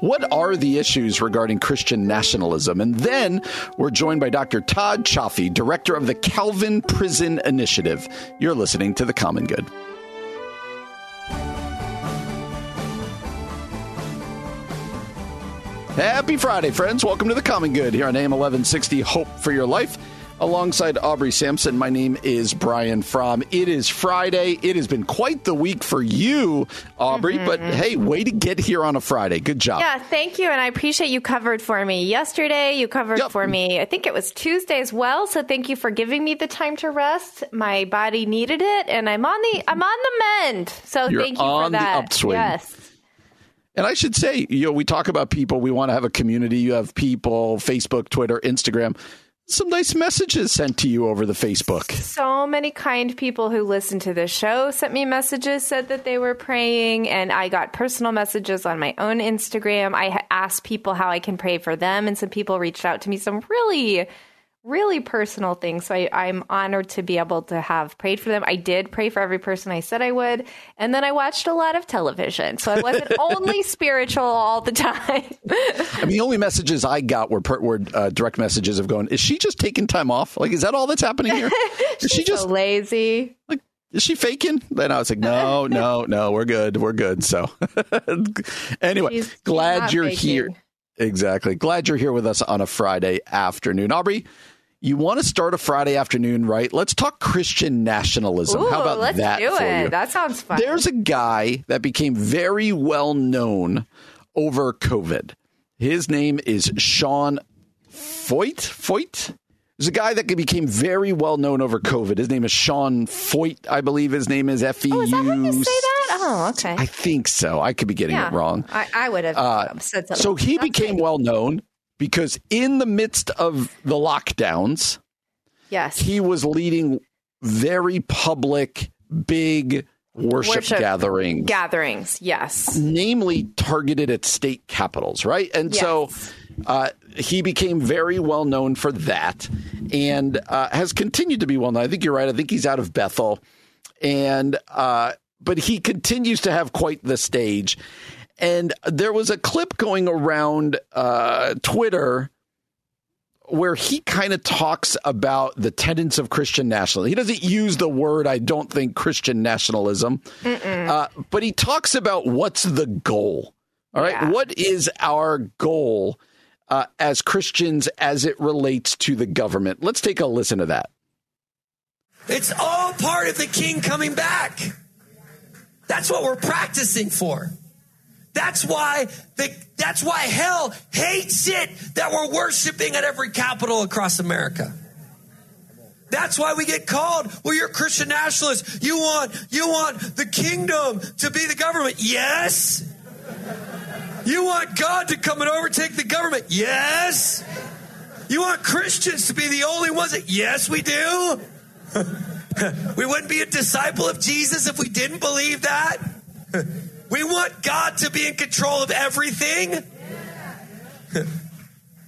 What are the issues regarding Christian nationalism? And then we're joined by Dr. Todd Cioffi, director of the Calvin Prison Initiative. You're listening to The Common Good. Happy Friday, friends. Welcome to The Common Good here on AM 1160 Hope for Your Life. Alongside Aubrey Sampson, my name is Brian Fromm. It is Friday. It has been quite the week for you, Aubrey, mm-hmm. but hey, way to get here on a Friday. Good job. Yeah, thank you. And I appreciate you covered for me yesterday. You covered yep. for me, I think it was Tuesday as well. So thank you for giving me the time to rest. My body needed it, and I'm on the I'm on the mend. So You're thank you for that. Yes. And I should say, you know, we talk about people. We want to have a community. You have people, Facebook, Twitter, Instagram some nice messages sent to you over the Facebook. So many kind people who listen to this show sent me messages, said that they were praying, and I got personal messages on my own Instagram. I asked people how I can pray for them, and some people reached out to me some really really personal things. So I, I'm honored to be able to have prayed for them. I did pray for every person I said I would. And then I watched a lot of television. So I wasn't only spiritual all the time. I mean, the only messages I got were, per, were uh, direct messages of going, is she just taking time off? Like, is that all that's happening here? Is she just so lazy? Like, is she faking? Then I was like, no, no, no, we're good. We're good. So anyway, she's, glad she's you're faking. here. Exactly. Glad you're here with us on a Friday afternoon. Aubrey, you want to start a Friday afternoon, right? Let's talk Christian nationalism. Ooh, How about let's that? Do it. You? That sounds fun. There's a guy that became very well known over COVID. His name is Sean Feucht. Feucht. There's a guy that became very well known over COVID. His name is Sean Feucht, I believe his name is F E U. Oh, is that how you say that? Oh, okay. I think so. I could be getting yeah, it wrong. I, I would have uh, said something. So he That's became well known because in the midst of the lockdowns, yes, he was leading very public, big worship, worship gatherings. Gatherings, yes, namely targeted at state capitals, right? And yes. so uh, he became very well known for that and uh, has continued to be well known. I think you're right. I think he's out of Bethel. And, uh, but he continues to have quite the stage. And there was a clip going around uh, Twitter where he kind of talks about the tenets of Christian nationalism. He doesn't use the word, I don't think, Christian nationalism, uh, but he talks about what's the goal. All right. Yeah. What is our goal? uh, as Christians as it relates to the government. Let's take a listen to that. It's all part of the king coming back. That's what we're practicing for. That's why the, that's why hell hates it that we're worshiping at every capital across America. That's why we get called. Well, you're Christian nationalist. You want you want the kingdom to be the government. Yes. You want God to come and overtake the government? Yes. You want Christians to be the only ones that, yes, we do. we wouldn't be a disciple of Jesus if we didn't believe that. we want God to be in control of everything.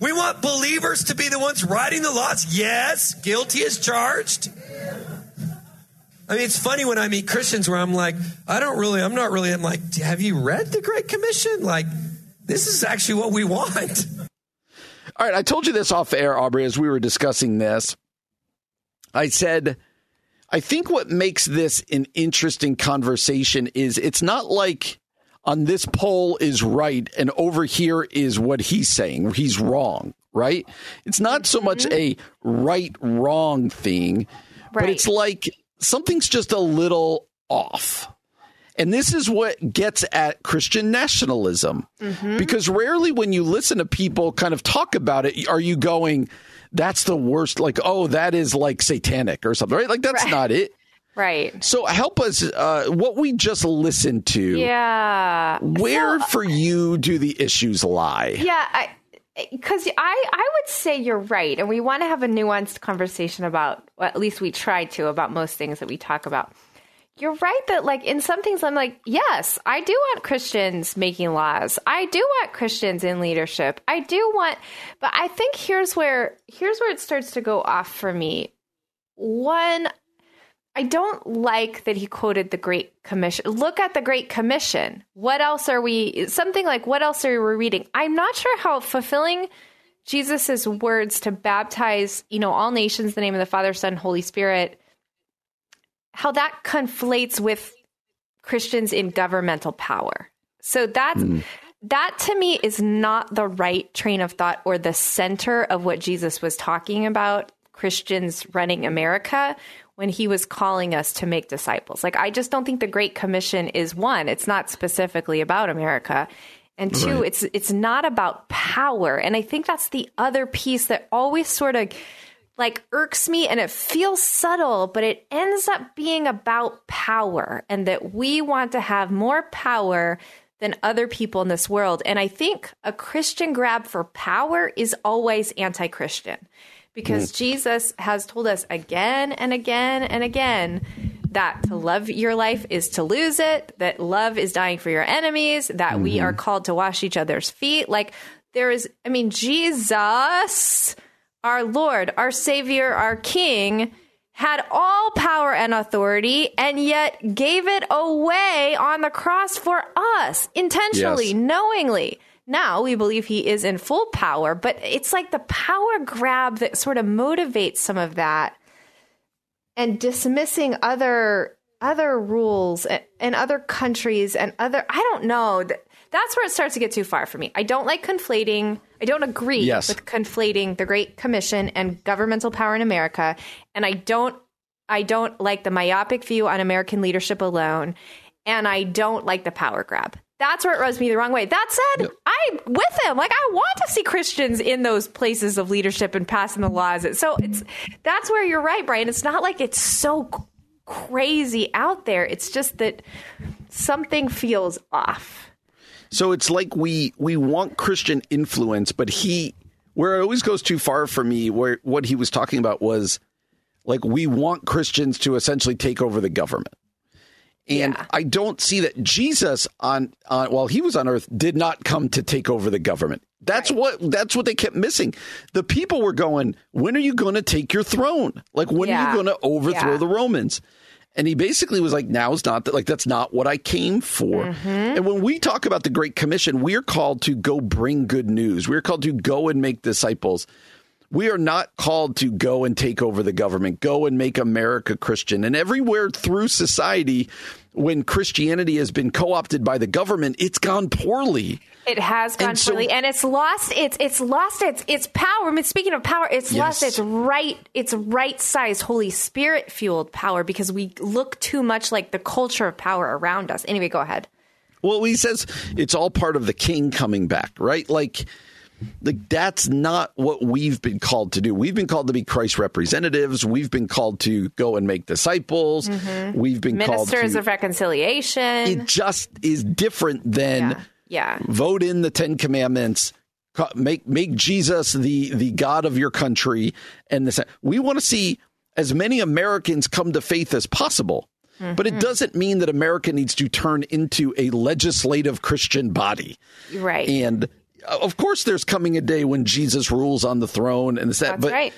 we want believers to be the ones writing the laws. Yes, guilty as charged. I mean, it's funny when I meet Christians where I'm like, I don't really, I'm not really, I'm like, have you read the Great Commission? Like, this is actually what we want. All right, I told you this off air, Aubrey, as we were discussing this. I said, I think what makes this an interesting conversation is it's not like on this pole is right and over here is what he's saying. He's wrong, right? It's not so much mm-hmm. a right wrong thing, right. but it's like something's just a little off. And this is what gets at Christian nationalism. Mm-hmm. Because rarely when you listen to people kind of talk about it, are you going, that's the worst, like, oh, that is like satanic or something, right? Like, that's right. not it. Right. So help us. Uh, what we just listened to. Yeah. Where So- for you do the issues lie? Yeah, I because I I would say you're right, and we want to have a nuanced conversation about, well, at least we try to about most things that we talk about. You're right that like in some things I'm like, yes, I do want Christians making laws. I do want Christians in leadership. I do want but I think here's where here's where it starts to go off for me. One I don't like that he quoted the Great Commission. Look at the Great Commission. What else are we, something like, what else are we reading? I'm not sure how fulfilling Jesus' words to baptize, you know, all nations in the name of the Father, Son, Holy Spirit, how that conflates with Christians in governmental power. So that's, hmm. that to me is not the right train of thought or the center of what Jesus was talking about Christians running America when he was calling us to make disciples. Like, I just don't think the Great Commission is one, it's not specifically about America. And two, Right. it's it's not about power. And I think that's the other piece that always sort of like irks me and it feels subtle, but it ends up being about power and that we want to have more power than other people in this world. And I think a Christian grab for power is always anti Christian because hmm. Jesus has told us again and again and again that to love your life is to lose it, that love is dying for your enemies, that we mm-hmm. are called to wash each other's feet. Like there is, I mean, Jesus, our Lord, our Savior, our King, had all power and authority and yet gave it away on the cross for us intentionally, Yes. knowingly. Now we believe he is in full power, but it's like the power grab that sort of motivates some of that and dismissing other other rules and, and other countries and other I don't know. That's where it starts to get too far for me. I don't like conflating. I don't agree Yes. with conflating the Great Commission and governmental power in America, and I don't I don't like the myopic view on American leadership alone, and I don't like the power grab. That's where it rubs me the wrong way. That said, I'm with him. Like I want to see Christians in those places of leadership and passing the laws. So it's that's where you're right, Brian. It's not like it's so crazy out there. It's just that something feels off. So it's like we we want Christian influence, but he where it always goes too far for me. Where what he was talking about was like we want Christians to essentially take over the government. And Yeah. I don't see that Jesus on, on while he was on earth did not come to take over the government. That's what that's what they kept missing. The people were going, "When are you going to take your throne? Like when are you going to overthrow Yeah. the Romans?" And he basically was like, "Now's not that. Like that's not what I came for." Mm-hmm. And when we talk about the Great Commission, we are called to go bring good news. We are called to go and make disciples. We are not called to go and take over the government, go and make America Christian. And everywhere through society, when Christianity has been co opted by the government, it's gone poorly. It has gone And so- poorly, and it's lost its it's lost its its power. I mean, speaking of power, it's lost its right its right size Holy Spirit fueled power because we look too much like the culture of power around us. Anyway, go ahead. Well, he says it's all part of the king coming back, right? Like, like that's not what we've been called to do. We've been called to be Christ representatives. We've been called to go and make disciples. We've been called Ministers to. of reconciliation. it just is different than yeah. yeah. vote in the Ten Commandments, make make Jesus the the God of your country, and this. We want to see as many Americans come to faith as possible. But Mm-hmm. it doesn't mean that America needs to turn into a legislative Christian body. Right. And Uh, of course, there's coming a day when Jesus rules on the throne, and that. That's but right.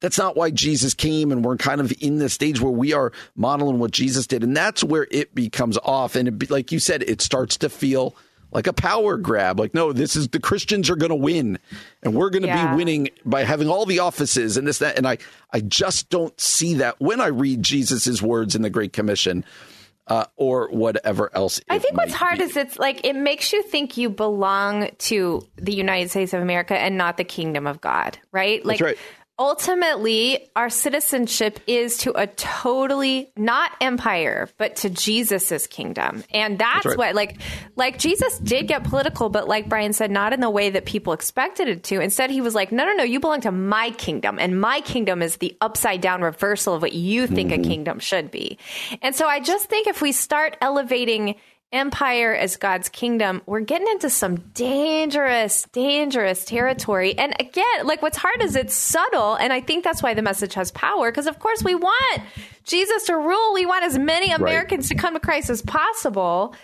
that's not why Jesus came, and we're kind of in the stage where we are modeling what Jesus did, and that's where it becomes off. And it, be- like you said, it starts to feel like a power grab. Like, no, this is the Christians are going to win, and we're going to Yeah. be winning by having all the offices and this that. And I, I just don't see that when I read Jesus's words in the Great Commission. Uh, or whatever else. I think what's hard be. is it's like it makes you think you belong to the United States of America and not the kingdom of God, right? Like right. Ultimately our citizenship is to a totally not empire but to jesus's kingdom and that's, that's right. what like like jesus did get political but like brian said not in the way that people expected it to instead he was like no no no you belong to my kingdom and my kingdom is the upside down reversal of what you think mm-hmm. a kingdom should be and so i just think if we start elevating empire as God's kingdom, we're getting into some dangerous, dangerous territory. And again, like what's hard is it's subtle. And I think that's why the message has power. Because, of course, we want Jesus to rule. We want as many Americans right. to come to Christ as possible.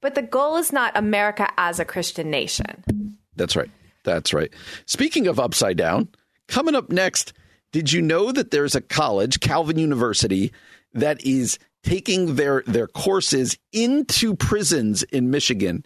But the goal is not America as a Christian nation. That's right. That's right. Speaking of upside down, coming up next, did you know that there's a college, Calvin University, that is taking their their courses into prisons in Michigan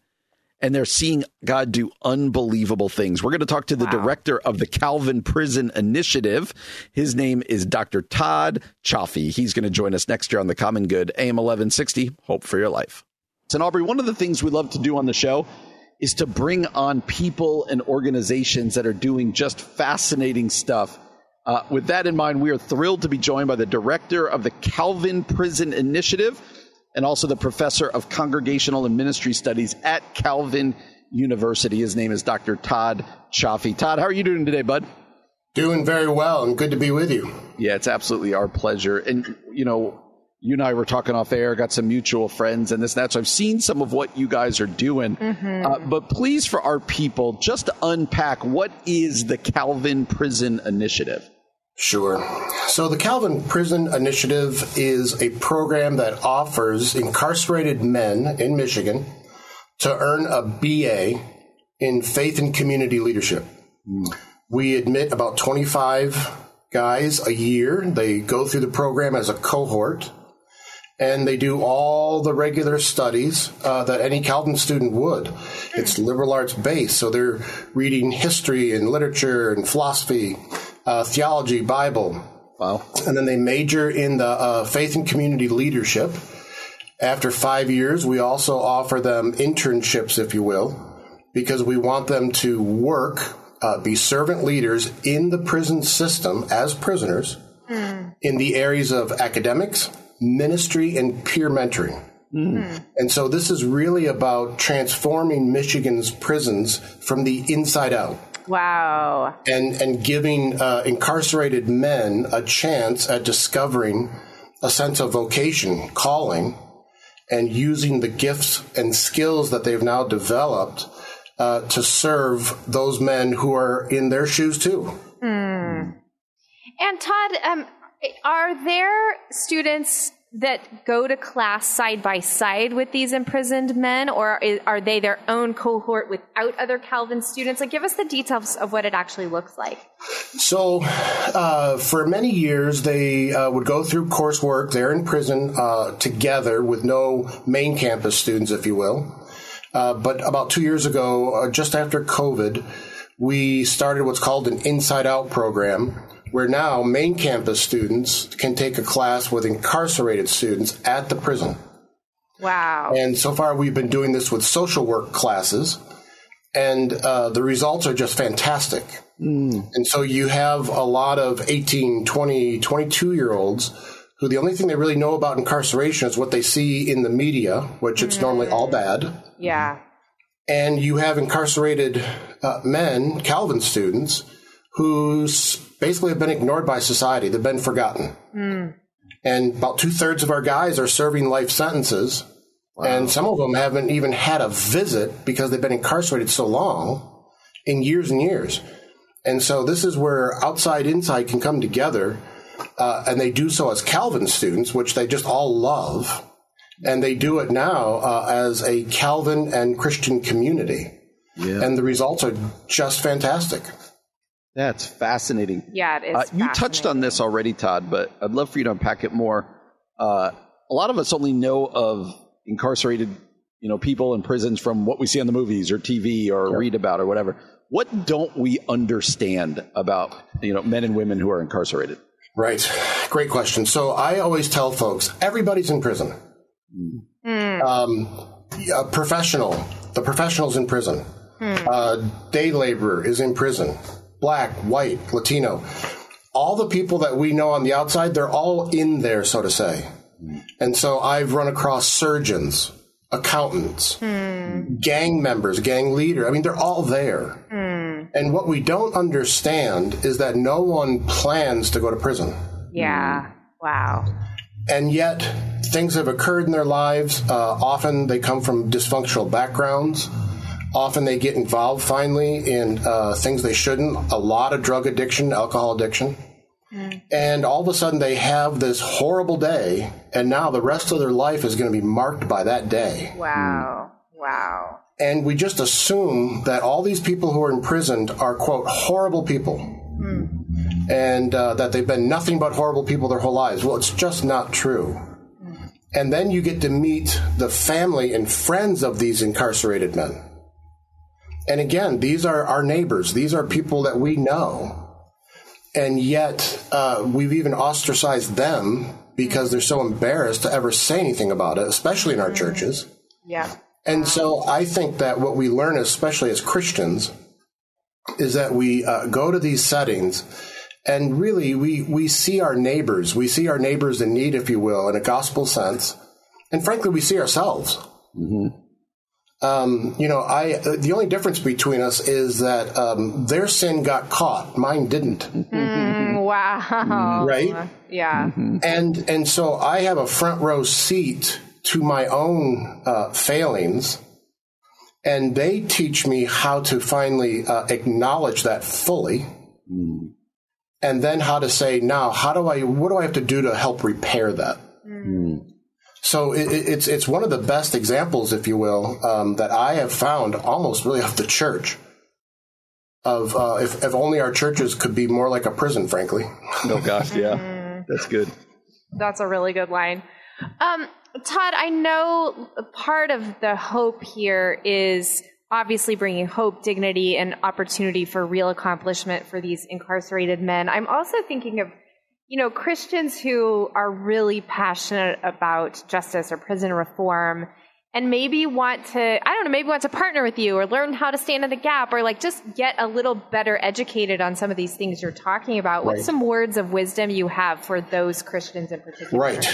and they're seeing God do unbelievable things. We're going to talk to the wow. director of the Calvin Prison Initiative. His name is Dr. Todd Cioffi. He's going to join us next year on the Common Good AM 1160. Hope for your life. And Aubrey, one of the things we love to do on the show is to bring on people and organizations that are doing just fascinating stuff uh, with that in mind, we are thrilled to be joined by the director of the Calvin Prison Initiative and also the professor of congregational and ministry studies at Calvin University. His name is Dr. Todd Cioffi. Todd, how are you doing today, bud? Doing very well and good to be with you. Yeah, it's absolutely our pleasure. And, you know, you and I were talking off air, got some mutual friends and this and that. So I've seen some of what you guys are doing. Mm-hmm. Uh, but please, for our people, just to unpack what is the Calvin Prison Initiative? Sure. So the Calvin Prison Initiative is a program that offers incarcerated men in Michigan to earn a BA in faith and community leadership. We admit about 25 guys a year. They go through the program as a cohort and they do all the regular studies uh, that any Calvin student would. It's liberal arts based, so they're reading history and literature and philosophy uh, theology, Bible. Wow. And then they major in the uh, faith and community leadership. After five years, we also offer them internships, if you will, because we want them to work, uh, be servant leaders in the prison system as prisoners mm. in the areas of academics, ministry, and peer mentoring. Mm. And so this is really about transforming Michigan's prisons from the inside out. Wow. And, and giving uh, incarcerated men a chance at discovering a sense of vocation, calling, and using the gifts and skills that they've now developed uh, to serve those men who are in their shoes too. Hmm. And Todd, um, are there students that go to class side by side with these imprisoned men, or are they their own cohort without other Calvin students? Like, give us the details of what it actually looks like. So, uh, for many years, they uh, would go through coursework there in prison uh, together with no main campus students, if you will. Uh, but about two years ago, uh, just after COVID, we started what's called an Inside Out program where now main campus students can take a class with incarcerated students at the prison. Wow. And so far, we've been doing this with social work classes, and uh, the results are just fantastic. Mm. And so you have a lot of 18, 20, 22 year olds who the only thing they really know about incarceration is what they see in the media, which it's mm. normally all bad. Yeah. And you have incarcerated uh, men, Calvin students, who basically have been ignored by society. They've been forgotten. Mm. And about two thirds of our guys are serving life sentences. Wow. And some of them haven't even had a visit because they've been incarcerated so long in years and years. And so this is where outside inside can come together. Uh, and they do so as Calvin students, which they just all love. And they do it now uh, as a Calvin and Christian community. Yeah. And the results are just fantastic. That's fascinating. Yeah, it is. Uh, you touched on this already, Todd, but I'd love for you to unpack it more. Uh, a lot of us only know of incarcerated, you know, people in prisons from what we see on the movies or TV or sure. read about or whatever. What don't we understand about you know men and women who are incarcerated? Right. Great question. So I always tell folks everybody's in prison. Mm. Um, a professional, the professional's in prison. Mm. Uh, day laborer is in prison black, white, Latino. all the people that we know on the outside, they're all in there, so to say. And so I've run across surgeons, accountants, gang members, gang leader. I mean, they're all there. And what we don't understand is that no one plans to go to prison. Yeah. Wow. And yet, things have occurred in their lives. Uh, often they come from dysfunctional backgrounds. Often they get involved finally in uh, things they shouldn't. A lot of drug addiction, alcohol addiction. And all of a sudden they have this horrible day, and now the rest of their life is going to be marked by that day. Wow. Wow. And we just assume that all these people who are imprisoned are, quote, horrible people. And uh, that they've been nothing but horrible people their whole lives. Well, it's just not true. And then you get to meet the family and friends of these incarcerated men. And again, these are our neighbors, these are people that we know. And yet, uh, we've even ostracized them because they're so embarrassed to ever say anything about it, especially in our churches. Yeah. And so I think that what we learn, especially as Christians, is that we uh, go to these settings and really we, we see our neighbors. We see our neighbors in need, if you will, in a gospel sense. And frankly, we see ourselves. Um, you know, I uh, the only difference between us is that um, their sin got caught, mine didn't. Wow. Right? Yeah. and and so I have a front row seat to my own uh, failings, and they teach me how to finally uh, acknowledge that fully, and then how to say, now, how do I? What do I have to do to help repair that? So it, it- it's it's one of the best examples, if you will, um, that I have found almost really of the church. Of uh, if if only our churches could be more like a prison, frankly. Oh gosh, yeah, that's good. That's a really good line. Um, Todd, I know part of the hope here is obviously bringing hope, dignity, and opportunity for real accomplishment for these incarcerated men. I'm also thinking of, you know, Christians who are really passionate about justice or prison reform and maybe want to, I don't know, maybe want to partner with you or learn how to stand in the gap or like just get a little better educated on some of these things you're talking about. What's Right. some words of wisdom you have for those Christians in particular? Right.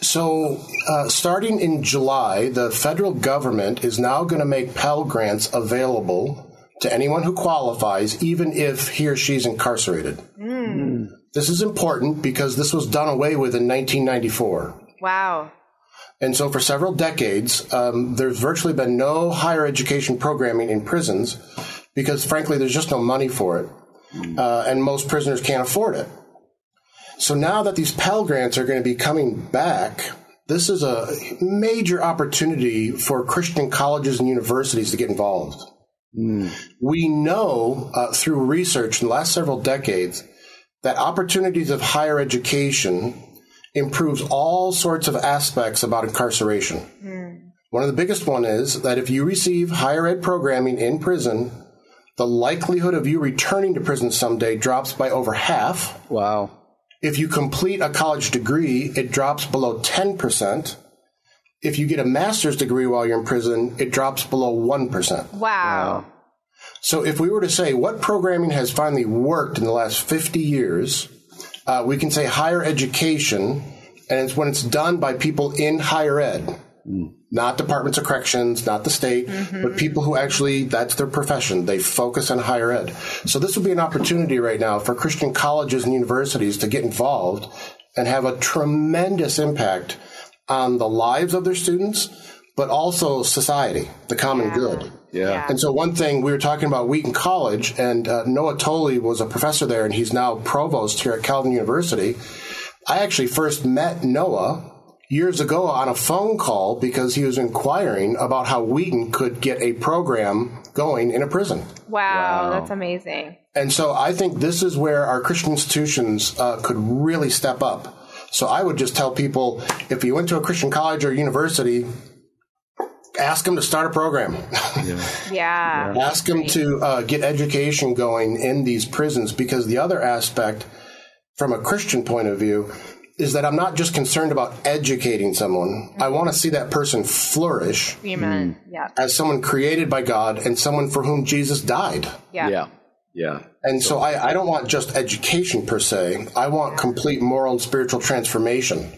So, uh, starting in July, the federal government is now going to make Pell Grants available to anyone who qualifies, even if he or she's incarcerated. This is important because this was done away with in 1994. Wow. And so, for several decades, um, there's virtually been no higher education programming in prisons because, frankly, there's just no money for it. Uh, and most prisoners can't afford it. So, now that these Pell Grants are going to be coming back, this is a major opportunity for Christian colleges and universities to get involved. We know uh, through research in the last several decades that opportunities of higher education improves all sorts of aspects about incarceration. Hmm. One of the biggest one is that if you receive higher ed programming in prison, the likelihood of you returning to prison someday drops by over half. Wow. If you complete a college degree, it drops below 10%. If you get a master's degree while you're in prison, it drops below 1%. Wow. So if we were to say what programming has finally worked in the last 50 years, uh, we can say higher education, and it's when it's done by people in higher ed, not departments of corrections, not the state, but people who actually, that's their profession. They focus on higher ed. So this would be an opportunity right now for Christian colleges and universities to get involved and have a tremendous impact on the lives of their students, but also society, the common good. Yeah. And so one thing we were talking about Wheaton College, and uh, Noah Toly was a professor there, and he's now provost here at Calvin University. I actually first met Noah years ago on a phone call because he was inquiring about how Wheaton could get a program going in a prison. Wow, that's amazing. And so I think this is where our Christian institutions uh, could really step up. So I would just tell people if you went to a Christian college or university, ask them to start a program. Yeah. ask them to uh, get education going in these prisons because the other aspect from a christian point of view is that i'm not just concerned about educating someone i want to see that person flourish Amen. Yeah. as someone created by god and someone for whom jesus died Yeah. Yeah. Yeah. And so I, I don't want just education per se. I want complete moral and spiritual transformation.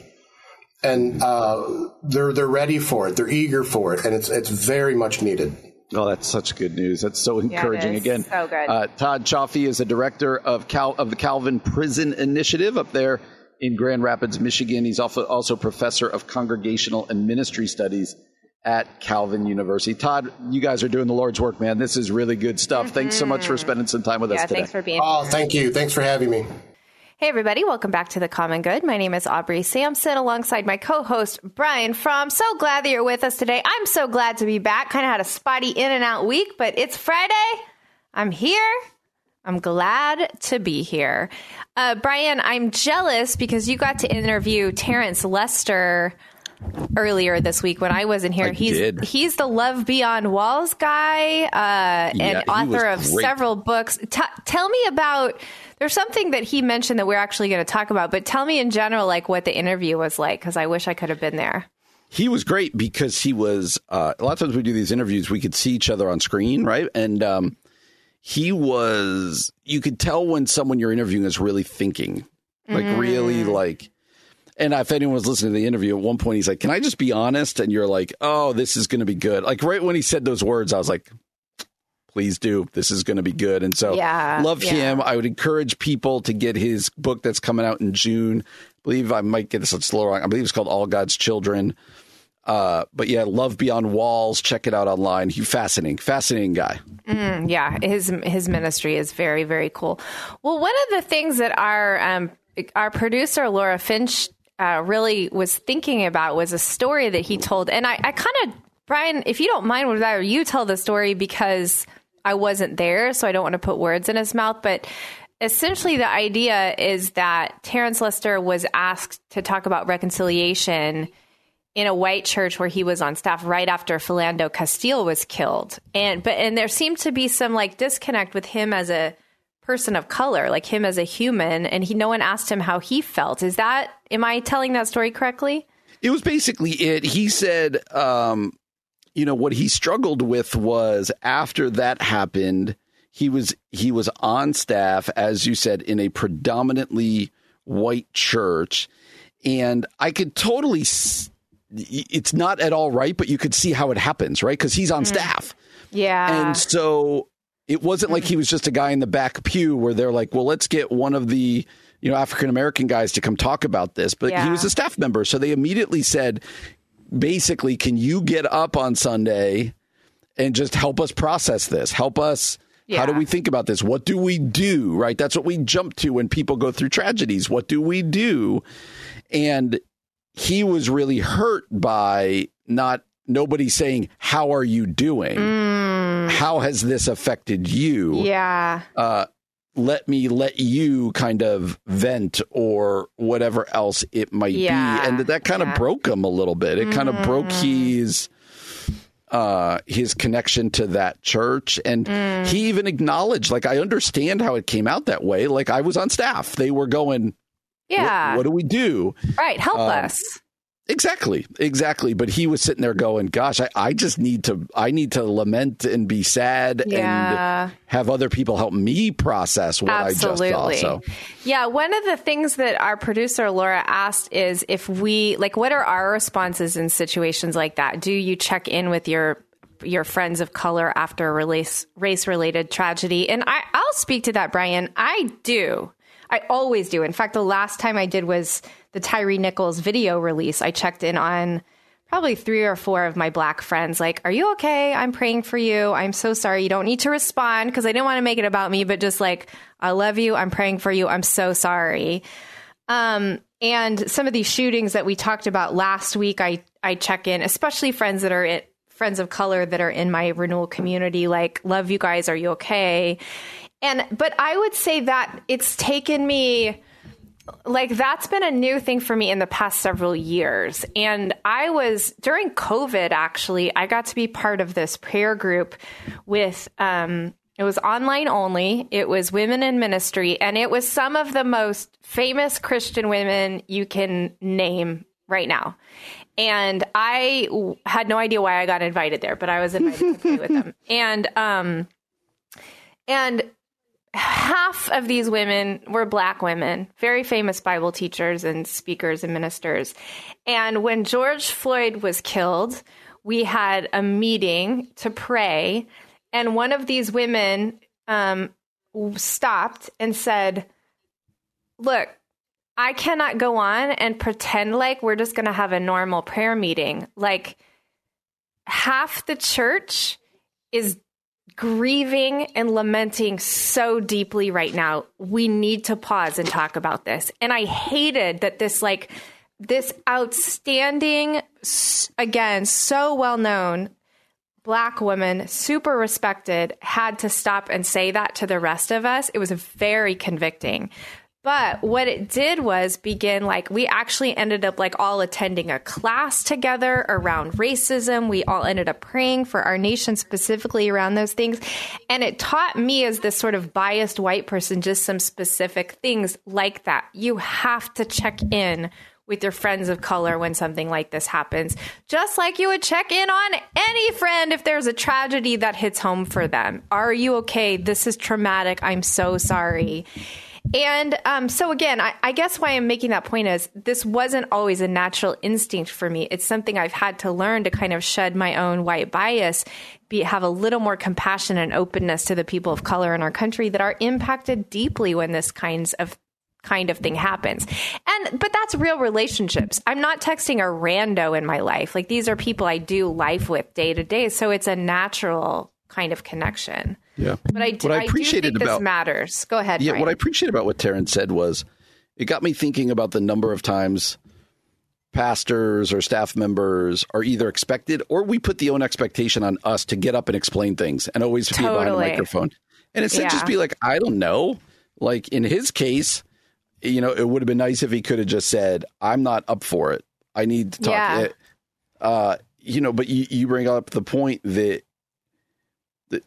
And uh, they're they're ready for it. They're eager for it, and it's it's very much needed. Oh, that's such good news. That's so encouraging. is. Again, So good. Uh, Todd Cioffi is a director of Cal of the Calvin Prison Initiative up there in Grand Rapids, Michigan. He's also also professor of congregational and ministry studies at Calvin University. Todd, you guys are doing the Lord's work, man. This is really good stuff. Thanks so much for spending some time with Mm-hmm. Yeah, us today. thanks for being Oh, here. thank you. Thanks for having me. Hey, everybody, welcome back to The Common Good. My name is Aubrey Sampson alongside my co host, Brian Fromm. So glad that you're with us today. I'm so glad to be back. Kind of had a spotty in and out week, but it's Friday. I'm here. I'm glad to be here. Uh, Brian, I'm jealous because you got to interview Terence Lester earlier this week when I wasn't here. I he's did. he's the Love Beyond Walls guy uh, and Yeah, author of great. several books. T- tell me about. There's something that he mentioned that we're actually going to talk about, but tell me in general, like what the interview was like, because I wish I could have been there. he was great because he was uh, a lot of times we do these interviews we could see each other on screen right and um, he was you could tell when someone you're interviewing is really thinking like really like and if anyone was listening to the interview at one point he's like can i just be honest and you're like oh this is going to be good like right when he said those words i was like please do this is going to be good and so Yeah, love yeah. him i would encourage people to get his book that's coming out in june i believe i might get this a little wrong i believe it's called all god's children uh, but yeah, Love Beyond Walls. Check it out online. He fascinating, fascinating guy. Yeah, his his ministry is very very cool. Well, one of the things that our um, our producer Laura Finch uh, really was thinking about was a story that he told, and I, I kind of Brian, if you don't mind, would rather you tell the story because I wasn't there, so I don't want to put words in his mouth, but. Essentially, the idea is that Terence Lester was asked to talk about reconciliation in a white church where he was on staff right after Philando Castile was killed. And but and there seemed to be some like disconnect with him as a person of color, like him as a human, and he no one asked him how he felt. Is that am I telling that story correctly? It was basically it. He said, um, you know, what he struggled with was after that happened, he was he was on staff, as you said, in a predominantly white church, and I could totally. s- It's not at all right, but you could see how it happens, right? Because he's on staff. Yeah. And so it wasn't like he was just a guy in the back pew where they're like, well, let's get one of the you know African American guys to come talk about this. But he was a staff member, so they immediately said, basically, can you get up on Sunday and just help us process this? Help us. How do we think about this? What do we do? Right? That's what we jump to when people go through tragedies. What do we do? And he was really hurt by not nobody saying, How are you doing? Mm. How has this affected you? Mm. yeah. Uh, let me let you kind of vent or whatever else it might Yeah. be. And that that kind Yeah. of broke him a little bit. It kind of broke his uh his connection to that church and Mm. he even acknowledged like i understand how it came out that way like i was on staff they were going "What- Yeah. what, do we do right. Help um, us. Exactly, exactly. But he was sitting there going, "Gosh, I, I just need to, I need to lament and be sad Yeah. and have other people help me process what Absolutely. I just saw." So, Yeah, one of the things that our producer Laura asked is if we like what are our responses in situations like that? Do you check in with your your friends of color after a race race related tragedy? And I I'll speak to that, Brian. I do. I always do. In fact, the last time I did was the Tyre Nichols video release. I checked in on probably three or four of my black friends like are you okay? I'm praying for you. I'm so sorry. You don't need to respond because i didn't want to make it about me but just like i love you. I'm praying for you. I'm so sorry. Um, and some of these shootings that we talked about last week i i check in especially friends that are friends of color that are in my renewal community like love you guys. Are you okay and but i would say that it's taken me like that's been a new thing for me in the past several years. And I was during COVID actually, I got to be part of this prayer group with um it was online only. It was women in ministry and it was some of the most famous Christian women you can name right now. And I w- had no idea why I got invited there, but I was invited to pray with them. And um and half of these women were black women, very famous Bible teachers and speakers and ministers. And when George Floyd was killed, we had a meeting to pray. And one of these women um, stopped and said, Look, I cannot go on and pretend like we're just going to have a normal prayer meeting. Like, half the church is grieving and lamenting so deeply right now. We need to pause and talk about this. And I hated that this, like, this outstanding, again, so well known black woman, super respected, had to stop and say that to the rest of us. It was very convicting. But what it did was begin like we actually ended up like all attending a class together around racism. We all ended up praying for our nation specifically around those things. And it taught me as this sort of biased white person just some specific things like that. You have to check in with your friends of color when something like this happens, just like you would check in on any friend if there's a tragedy that hits home for them. Are you okay? This is traumatic. I'm so sorry. And um, so, again, I, I, guess why I'm making that point is this wasn't always a natural instinct for me. It's something I've had to learn to kind of shed my own white bias, be, have a little more compassion and openness to the people of color in our country that are impacted deeply when this kinds of kind of thing happens. And but that's real relationships. I'm not texting a rando in my life. Like these are people I do life with day to day, so it's a natural kind of connection. Yeah. But I, do, what I appreciated I about, this matters. Go ahead. Yeah. Brian. What I appreciate about what Terence said was it got me thinking about the number of times pastors or staff members are either expected or we put the own expectation on us to get up and explain things and always totally. be behind a microphone. And instead yeah. just be like, I don't know. Like in his case, you know, it would have been nice if he could have just said, I'm not up for it. I need to talk. Yeah. It, uh, you know, but you, you bring up the point that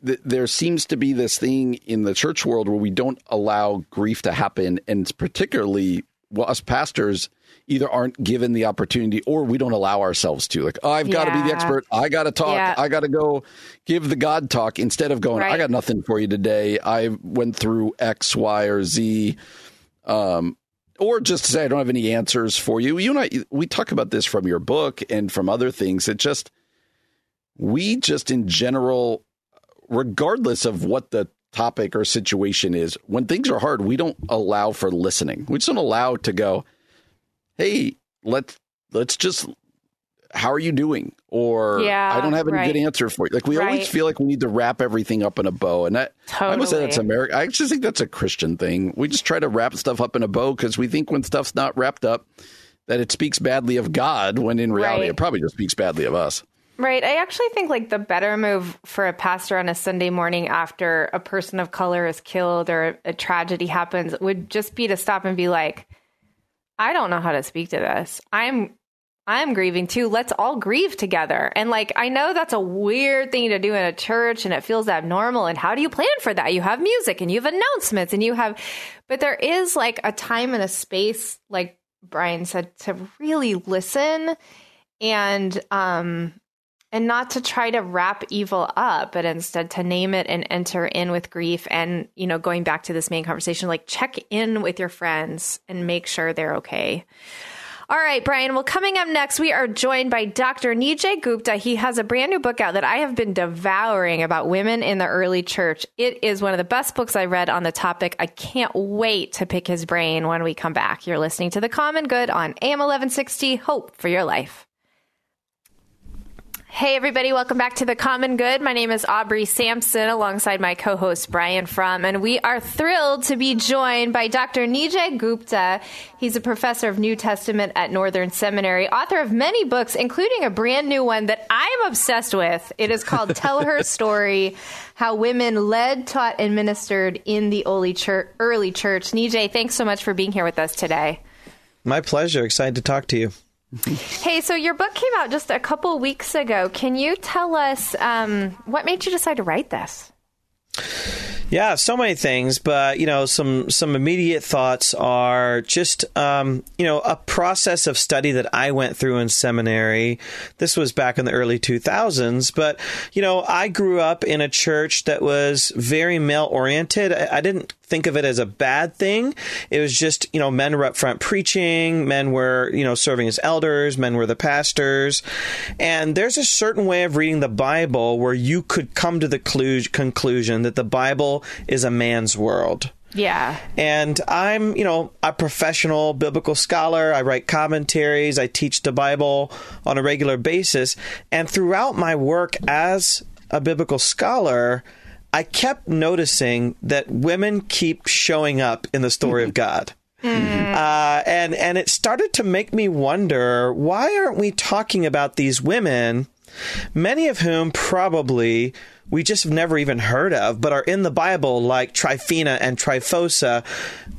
there seems to be this thing in the church world where we don't allow grief to happen, and particularly well, us pastors either aren't given the opportunity or we don't allow ourselves to. Like, oh, I've got to be the expert. I got to talk. Yeah. I got to go give the God talk instead of going, right. I got nothing for you today. I went through X, Y, or Z. Um, or just to say, I don't have any answers for you. You and I, we talk about this from your book and from other things. It just, we just in general regardless of what the topic or situation is, when things are hard, we don't allow for listening. We just don't allow to go, hey, let's let's just how are you doing? Or yeah, I don't have any right. good answer for you. Like we right. always feel like we need to wrap everything up in a bow. And that totally. I almost say that's American. I just think that's a Christian thing. We just try to wrap stuff up in a bow because we think when stuff's not wrapped up that it speaks badly of God when in reality right. it probably just speaks badly of us. Right. I actually think like the better move for a pastor on a Sunday morning after a person of color is killed or a tragedy happens would just be to stop and be like, I don't know how to speak to this. I'm I'm grieving too. Let's all grieve together. And like I know that's a weird thing to do in a church and it feels abnormal and how do you plan for that? You have music and you have announcements and you have but there is like a time and a space like Brian said to really listen and um and not to try to wrap evil up but instead to name it and enter in with grief and you know going back to this main conversation like check in with your friends and make sure they're okay all right, Brian. Well, coming up next, we are joined by Dr. Nijay Gupta. He has a brand new book out that I have been devouring about women in the early church. It is one of the best books I read on the topic. I can't wait to pick his brain when we come back. You're listening to The Common Good on AM 1160. Hope for your life. Hey, everybody, welcome back to The Common Good. My name is Aubrey Sampson alongside my co host Brian Fromm, and we are thrilled to be joined by Dr. Nijay Gupta. He's a professor of New Testament at Northern Seminary, author of many books, including a brand new one that I'm obsessed with. It is called Tell Her Story How Women Led, Taught, and Ministered in the Early Church. Early church. Nijay, thanks so much for being here with us today. My pleasure. Excited to talk to you. hey, so your book came out just a couple weeks ago. Can you tell us um, what made you decide to write this? Yeah, so many things, but you know, some some immediate thoughts are just um, you know a process of study that I went through in seminary. This was back in the early 2000s, but you know, I grew up in a church that was very male oriented. I, I didn't think of it as a bad thing. It was just, you know, men were up front preaching, men were, you know, serving as elders, men were the pastors. And there's a certain way of reading the Bible where you could come to the conclusion that the Bible is a man's world. Yeah. And I'm, you know, a professional biblical scholar. I write commentaries. I teach the Bible on a regular basis. And throughout my work as a biblical scholar, I kept noticing that women keep showing up in the story of God. Mm. Uh, and and it started to make me wonder why aren't we talking about these women, many of whom probably we just have never even heard of, but are in the Bible, like Tryphena and Tryphosa,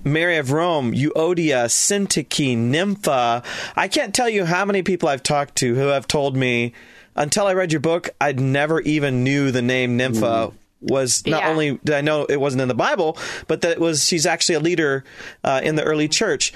Mary of Rome, Euodia, Syntyche, Nympha. I can't tell you how many people I've talked to who have told me, until I read your book, I'd never even knew the name Nympha hmm. Was not yeah. only did I know it wasn't in the Bible, but that it was she's actually a leader uh, in the early church,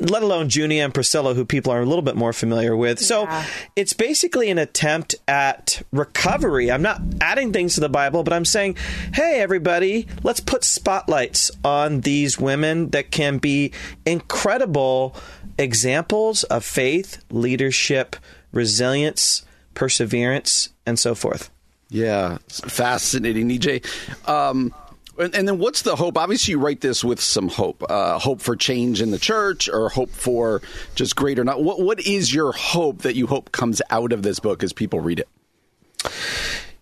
let alone Junia and Priscilla, who people are a little bit more familiar with. So it's basically an attempt at recovery. I'm not adding things to the Bible, but I'm saying, hey, everybody, let's put spotlights on these women that can be incredible examples of faith, leadership, resilience, perseverance, and so forth. Yeah, fascinating, EJ. Um, and, and, then what's the hope? Obviously, you write this with some hope, uh, hope for change in the church, or hope for just greater. Not what what is your hope that you hope comes out of this book as people read it?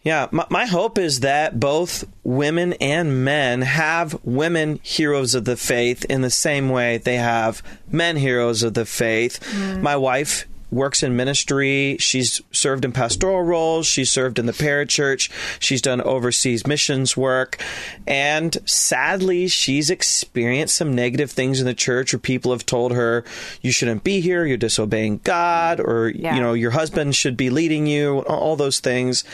Yeah, my, my, hope is that both women and men have women heroes of the faith in the same way they have men heroes of the faith. Mm. My wife works in ministry. She's served in pastoral roles. She's served in the parachurch. She's done overseas missions work. And sadly, she's experienced some negative things in the church where people have told her, you shouldn't be here, you're disobeying God, or, yeah. you know, your husband should be leading you, all those things.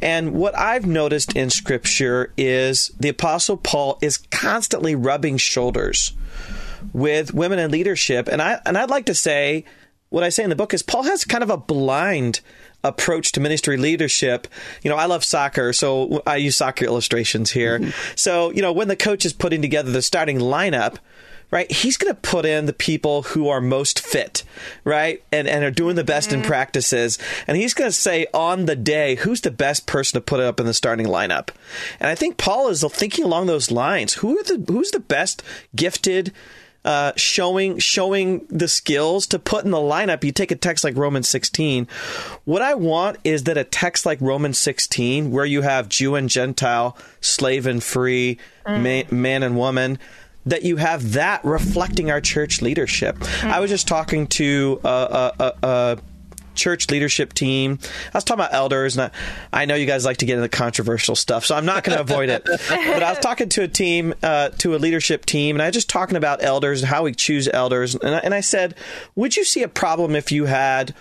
And what I've noticed in scripture is the apostle Paul is constantly rubbing shoulders with women in leadership. And I, and I'd like to say, what I say in the book is Paul has kind of a blind approach to ministry leadership. You know, I love soccer, so I use soccer illustrations here. Mm-hmm. So, you know, when the coach is putting together the starting lineup, right, he's going to put in the people who are most fit, right, and, and are doing the best mm-hmm. in practices. And he's going to say on the day, who's the best person to put up in the starting lineup? And I think Paul is thinking along those lines. Who are the who's the best gifted uh, showing showing the skills to put in the lineup. You take a text like Romans 16. What I want is that a text like Romans 16, where you have Jew and Gentile, slave and free, mm. man, man and woman that you have that reflecting our church leadership. Mm. I was just talking to a, a, a church leadership team. I was talking about elders, and I, I know you guys like to get into controversial stuff, so I'm not going to avoid it. But I was talking to a team, uh, to a leadership team, and I was just talking about elders and how we choose elders. And I, and I said, Would you see a problem if you had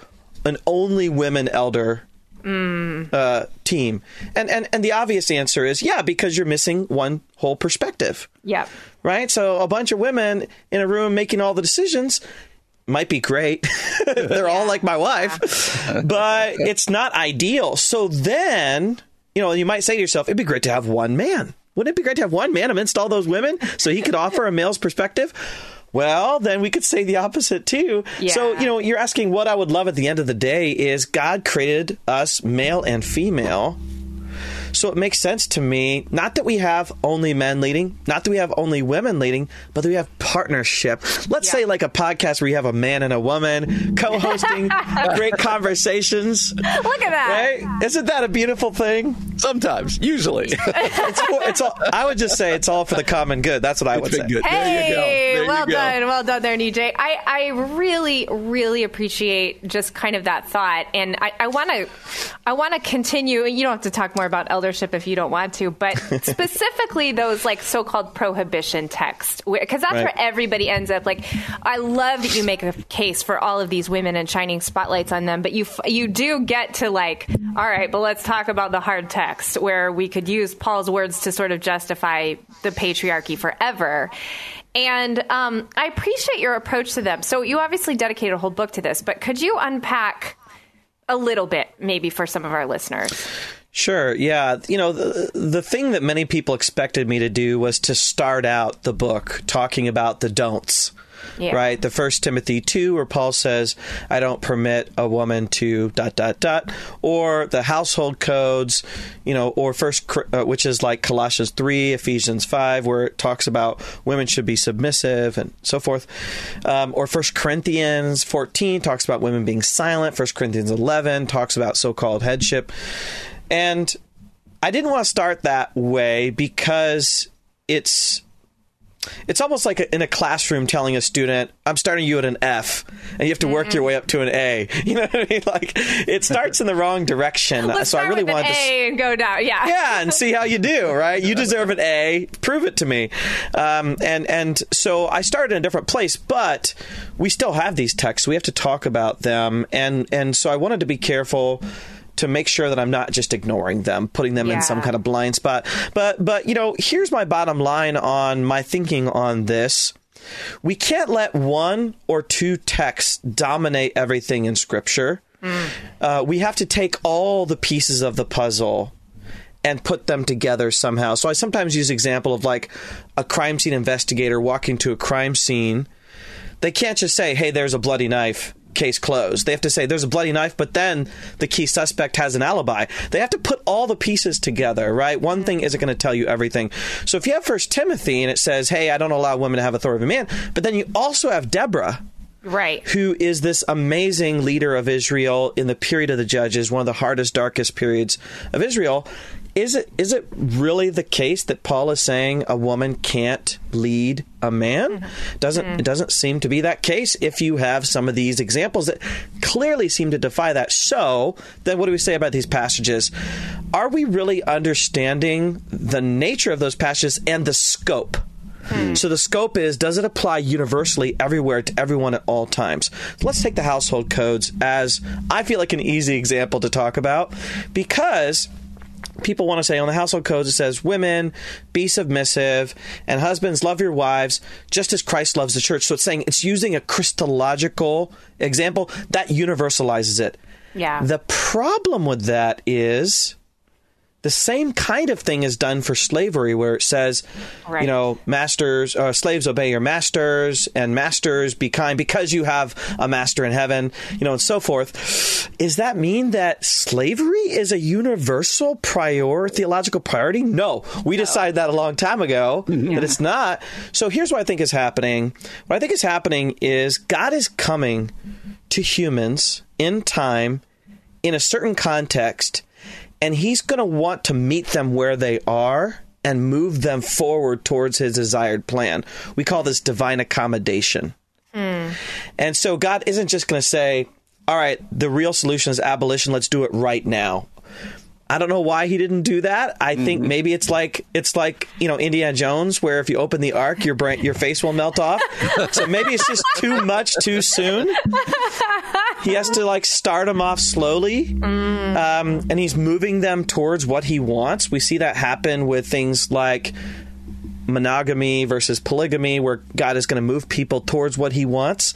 an only women elder Mm. Uh, team? And, and and the obvious answer is yeah, because you're missing one whole perspective. Yeah. Right. So a bunch of women in a room making all the decisions might be great. They're all like my wife, but it's not ideal. So then, you know, you might say to yourself, it'd be great to have one man. Wouldn't it be great to have one man amidst all those women so he could offer a male's perspective? Well, then we could say the opposite too. Yeah. So, you know, you're asking what I would love at the end of the day is God created us male and female so it makes sense to me, not that we have only men leading, not that we have only women leading, but that we have partnership. Let's yeah. say like a podcast where you have a man and a woman co-hosting great conversations. Look at that. Right? Isn't that a beautiful thing? Sometimes, usually. it's, it's all, I would just say it's all for the common good. That's what I would say. Good. Hey, well done. Well done there, EJ. I, I really, really appreciate just kind of that thought. And I want to I want to continue. You don't have to talk more about eldership if you don't want to, but specifically those like so-called prohibition texts, because that's right. where everybody ends up. Like, I love that you make a case for all of these women and shining spotlights on them, but you you do get to like, all right, but let's talk about the hard text. Text where we could use Paul's words to sort of justify the patriarchy forever. And um, I appreciate your approach to them. So you obviously dedicated a whole book to this, but could you unpack a little bit, maybe for some of our listeners? Sure. Yeah. You know, the, the thing that many people expected me to do was to start out the book talking about the don'ts. Yeah. Right, the First Timothy two, where Paul says, "I don't permit a woman to dot dot dot," or the household codes, you know, or First, uh, which is like Colossians three, Ephesians five, where it talks about women should be submissive and so forth, um, or First Corinthians fourteen talks about women being silent. First Corinthians eleven talks about so-called headship. And I didn't want to start that way because it's it's almost like in a classroom telling a student, "I'm starting you at an F, and you have to work mm-hmm. your way up to an A." You know what I mean? Like it starts in the wrong direction. Let's so I really wanted to A and go down. Yeah, yeah, and see how you do. Right? You deserve an A. Prove it to me. Um, and and so I started in a different place, but we still have these texts. We have to talk about them, and and so I wanted to be careful to make sure that I'm not just ignoring them, putting them yeah. in some kind of blind spot. But but you know, here's my bottom line on my thinking on this. We can't let one or two texts dominate everything in Scripture. Mm. Uh, we have to take all the pieces of the puzzle and put them together somehow. So I sometimes use example of like a crime scene investigator walking to a crime scene. They can't just say, "Hey, there's a bloody knife." Case closed. They have to say there's a bloody knife, but then the key suspect has an alibi. They have to put all the pieces together, right? One thing isn't going to tell you everything. So if you have First Timothy and it says, "Hey, I don't allow women to have authority of a man," but then you also have Deborah right who is this amazing leader of Israel in the period of the judges one of the hardest darkest periods of Israel is it is it really the case that Paul is saying a woman can't lead a man? Mm-hmm. Doesn't mm-hmm. it doesn't seem to be that case if you have some of these examples that clearly seem to defy that. So, then what do we say about these passages? Are we really understanding the nature of those passages and the scope? Hmm. So the scope is does it apply universally everywhere to everyone at all times? So let's take the household codes as I feel like an easy example to talk about because people want to say on the household codes it says women be submissive and husbands love your wives just as christ loves the church. So it's saying it's using a christological example that universalizes it. Yeah. The problem with that is the same kind of thing is done for slavery, where it says, right. you know, masters, uh, slaves obey your masters, and masters be kind because you have a master in heaven, you know, and so forth. Does that mean that slavery is a universal prior theological priority? No, we no. decided that a long time ago yeah. that it's not. So here's what I think is happening. What I think is happening is God is coming to humans in time in a certain context and he's going to want to meet them where they are and move them forward towards his desired plan. We call this divine accommodation. Mm. And so God isn't just going to say, all right, the real solution is abolition. Let's do it right now. I don't know why he didn't do that. I think mm-hmm. maybe it's like it's like you know Indiana Jones, where if you open the ark, your brain, your face will melt off. so maybe it's just too much too soon. He has to like start them off slowly, mm. um, and he's moving them towards what he wants. We see that happen with things like monogamy versus polygamy where God is going to move people towards what he wants.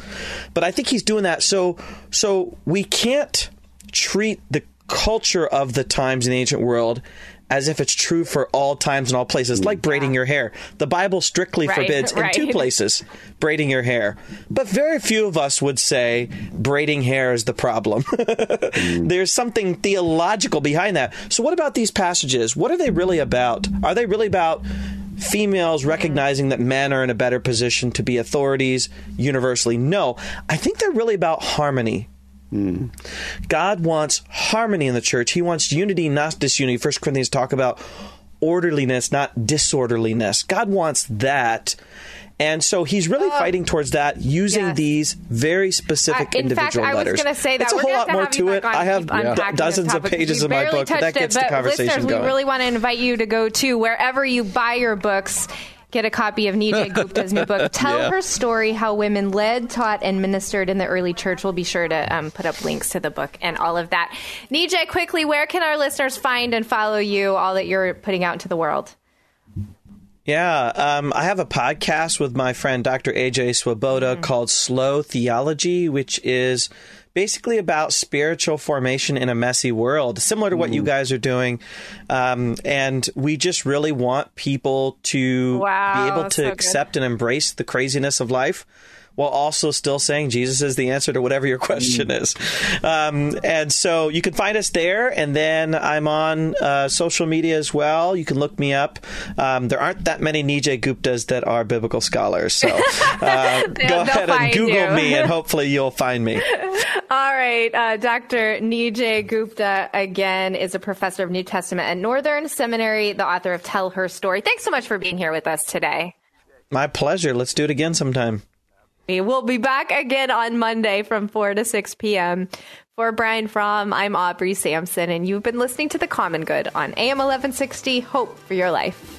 But I think he's doing that so so we can't treat the culture of the times in the ancient world as if it's true for all times and all places, like braiding your hair. The Bible strictly right, forbids right. in two places braiding your hair. But very few of us would say braiding hair is the problem. There's something theological behind that. So, what about these passages? What are they really about? Are they really about females recognizing that men are in a better position to be authorities universally? No. I think they're really about harmony Mm. God wants harmony in the church. He wants unity, not disunity. First Corinthians talk about orderliness, not disorderliness. God wants that. And so he's really uh, fighting towards that using yes. these very specific uh, in individual fact, letters. I was going to say that. It's a whole lot more to it. I have yeah. dozens of pages of my book, but that gets it, but the conversation listeners, going. We really want to invite you to go to wherever you buy your books get a copy of Nijay Gupta's new book, Tell yeah. Her Story How Women Led, Taught, and Ministered in the Early Church. We'll be sure to um, put up links to the book and all of that. Nijay, quickly, where can our listeners find and follow you, all that you're putting out into the world? Yeah, um, I have a podcast with my friend Dr. AJ Swoboda mm-hmm. called Slow Theology, which is basically about spiritual formation in a messy world, similar to what you guys are doing. Um, and we just really want people to wow, be able to so accept good. and embrace the craziness of life while also still saying Jesus is the answer to whatever your question mm. is. Um, and so you can find us there. And then I'm on uh, social media as well. You can look me up. Um, there aren't that many Nijay Guptas that are biblical scholars. So uh, go ahead and Google you. me, and hopefully you'll find me. All right. Uh, Dr. Nijay Gupta, again, is a professor of New Testament at Northern Seminary, the author of Tell Her Story. Thanks so much for being here with us today. My pleasure. Let's do it again sometime. We'll be back again on Monday from 4 to 6 p.m. For Brian Fromm, I'm Aubrey Sampson, and you've been listening to The Common Good on AM 1160 Hope for Your Life.